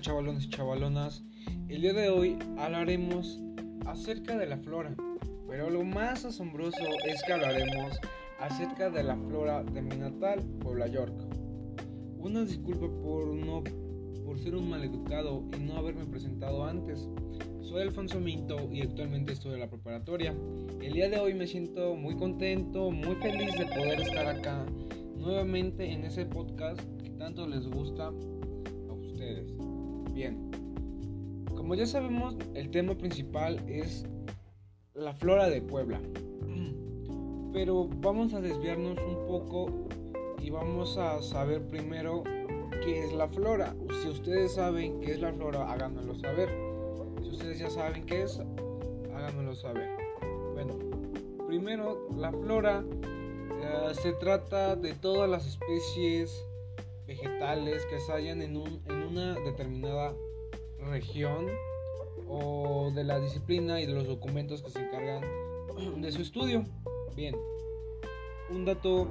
chavalones y chavalonas? El día de hoy hablaremos acerca de la flora, pero lo más asombroso es que hablaremos acerca de la flora de mi natal, Puebla York. Una disculpa por no por ser un maleducado y no haberme presentado antes. Soy Alfonso Minto y actualmente estoy en la preparatoria. El día de hoy me siento muy contento, muy feliz de poder estar acá nuevamente en ese podcast que tanto les gusta a ustedes. Bien, como ya sabemos, el tema principal es la flora de Puebla. Pero vamos a desviarnos un poco y vamos a saber primero qué es la flora. Si ustedes saben qué es la flora, háganmelo saber. Si ustedes ya saben qué es, háganmelo saber. Bueno, primero la flora eh, se trata de todas las especies vegetales que se hallan en, en determinada región o de la disciplina y de los documentos que se encargan de su estudio. Bien, un dato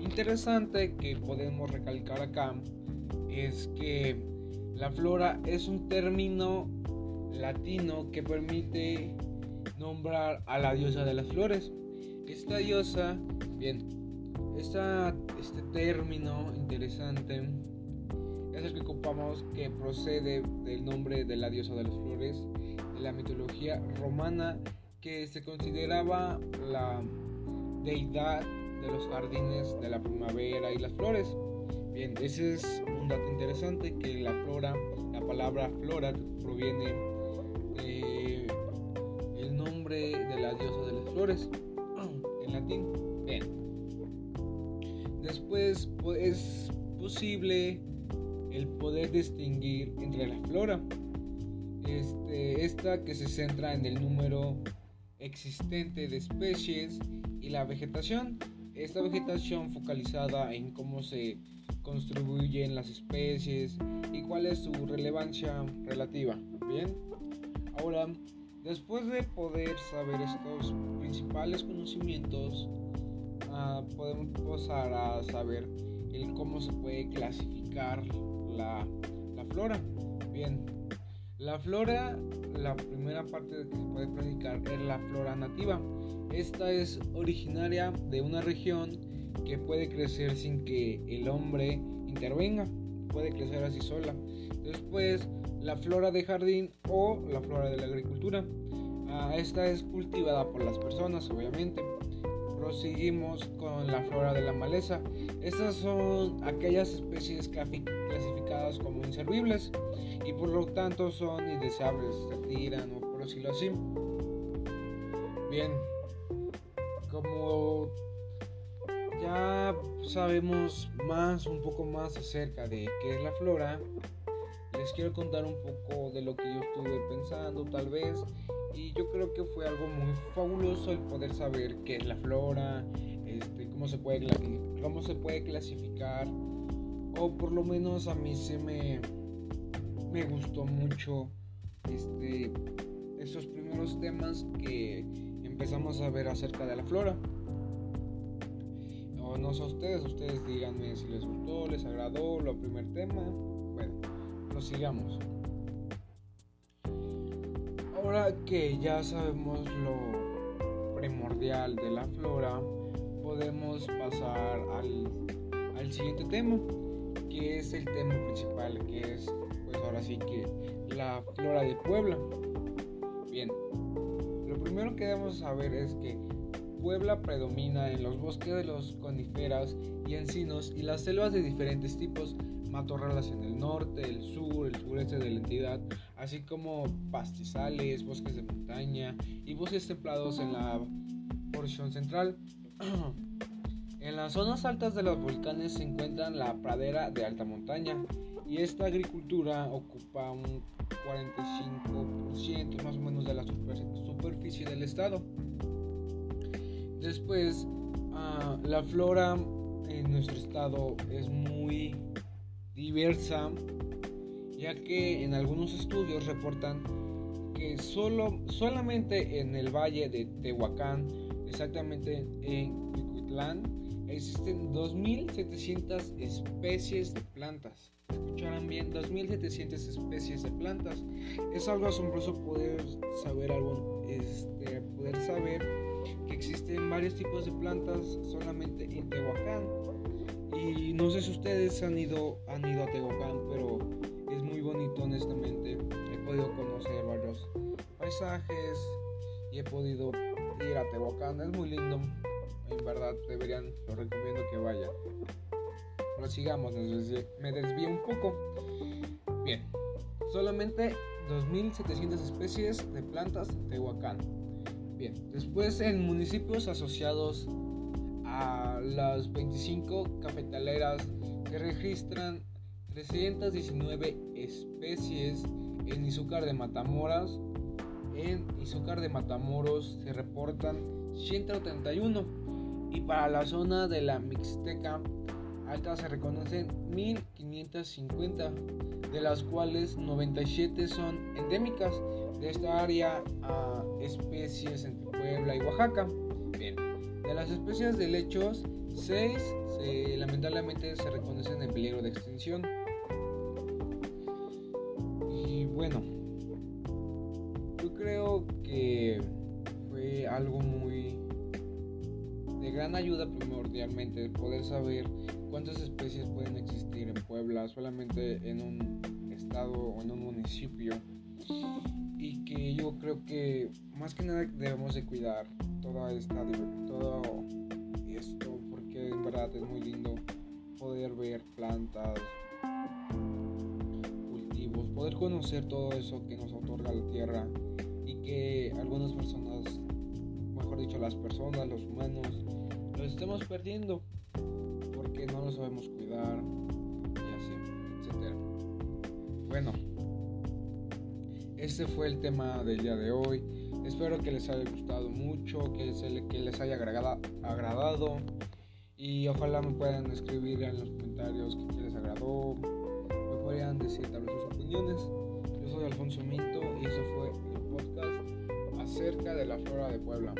interesante que podemos recalcar acá es que la flora es un término latino que permite nombrar a la diosa de las flores. Esta diosa, bien, esta, este término interesante es el que ocupamos que procede del nombre de la diosa de las flores de la mitología romana que se consideraba la deidad de los jardines de la primavera y las flores. Bien, ese es un dato interesante que la flora, la palabra flora proviene del nombre de la diosa de las flores en latín. Bien. Después pues, es posible el poder distinguir entre la flora, este, esta que se centra en el número existente de especies y la vegetación. Esta vegetación focalizada en cómo se contribuyen las especies y cuál es su relevancia relativa. Bien, ahora después de poder saber estos principales conocimientos, uh, podemos pasar a saber el cómo se puede clasificar la, flora. Bien, la flora, la primera parte que se puede clasificar es la flora nativa. Esta es originaria de una región que puede crecer sin que el hombre intervenga, puede crecer así sola. Después, la flora de jardín o la flora de la agricultura. Ah, esta es cultivada por las personas, obviamente. Proseguimos con la flora de la maleza. Estas son aquellas especies clasificadas como inservibles y por lo tanto son indeseables, se tiran o por decirlo así. Bien, como ya sabemos más, un poco más acerca de qué es la flora, les quiero contar un poco de lo que yo estuve pensando tal vez y yo creo que fue algo muy fabuloso el poder saber qué es la flora, este, cómo, se puede, cómo se puede clasificar o por lo menos a mí se me, me gustó mucho este, estos primeros temas que empezamos a ver acerca de la flora. No sé ustedes, ustedes díganme si les gustó, les agradó lo primer tema. Bueno, prosigamos. Ahora que ya sabemos lo primordial de la flora, podemos pasar al, al siguiente tema, que es el tema principal, que es, pues ahora sí que la flora de Puebla. Bien, lo primero que debemos saber es que Puebla predomina en los bosques de los coníferas y encinos y las selvas de diferentes tipos, matorrales en el norte, el sur, el sureste de la entidad, así como pastizales, bosques de montaña y bosques templados en la porción central. en las zonas altas de los volcanes se encuentran la pradera de alta montaña y esta agricultura ocupa un 45% más o menos de la superficie del estado. Después, uh, la flora en nuestro estado es muy diversa, ya que en algunos estudios reportan que solo, solamente en el valle de Tehuacán, exactamente en Cuicuitlán, existen 2.700 especies de plantas. Escucharán bien, 2.700 especies de plantas. Es algo asombroso poder saber algo, este, poder saber varios tipos de plantas solamente en Tehuacán. Y no sé si ustedes han ido, han ido a Tehuacán, pero es muy bonito honestamente. He podido conocer varios paisajes y he podido ir a Tehuacán. Es muy lindo. En verdad deberían, lo recomiendo que vayan. Pero sigamos, me desvío un poco. Bien, solamente 2.700 especies de plantas Tehuacán. Bien, después en municipios asociados a las 25 cafetaleras se registran 319 especies en Izúcar de Matamoras. En Izúcar de Matamoros se reportan 131 y para la zona de la Mixteca Alta se reconocen 1550, de las cuales 97 son endémicas de esta área a especies entre Puebla y Oaxaca. Bien, de las especies de lechos, 6 lamentablemente se reconocen en peligro de extinción. Y bueno, yo creo que fue algo muy de gran ayuda primordialmente poder saber cuántas especies pueden existir en Puebla solamente en un estado o en un municipio y que yo creo que más que nada debemos de cuidar toda esta todo esto porque en verdad es muy lindo poder ver plantas cultivos poder conocer todo eso que nos otorga la tierra y que algunas personas mejor dicho las personas los humanos lo estemos perdiendo porque no lo sabemos cuidar y así etcétera. Bueno este fue el tema del día de hoy. Espero que les haya gustado mucho, que, que les haya agradado, agradado y ojalá me puedan escribir en los comentarios que les agradó, me podrían decir tal vez sus opiniones. Yo soy Alfonso Minto y eso fue el podcast acerca de la flora de Puebla.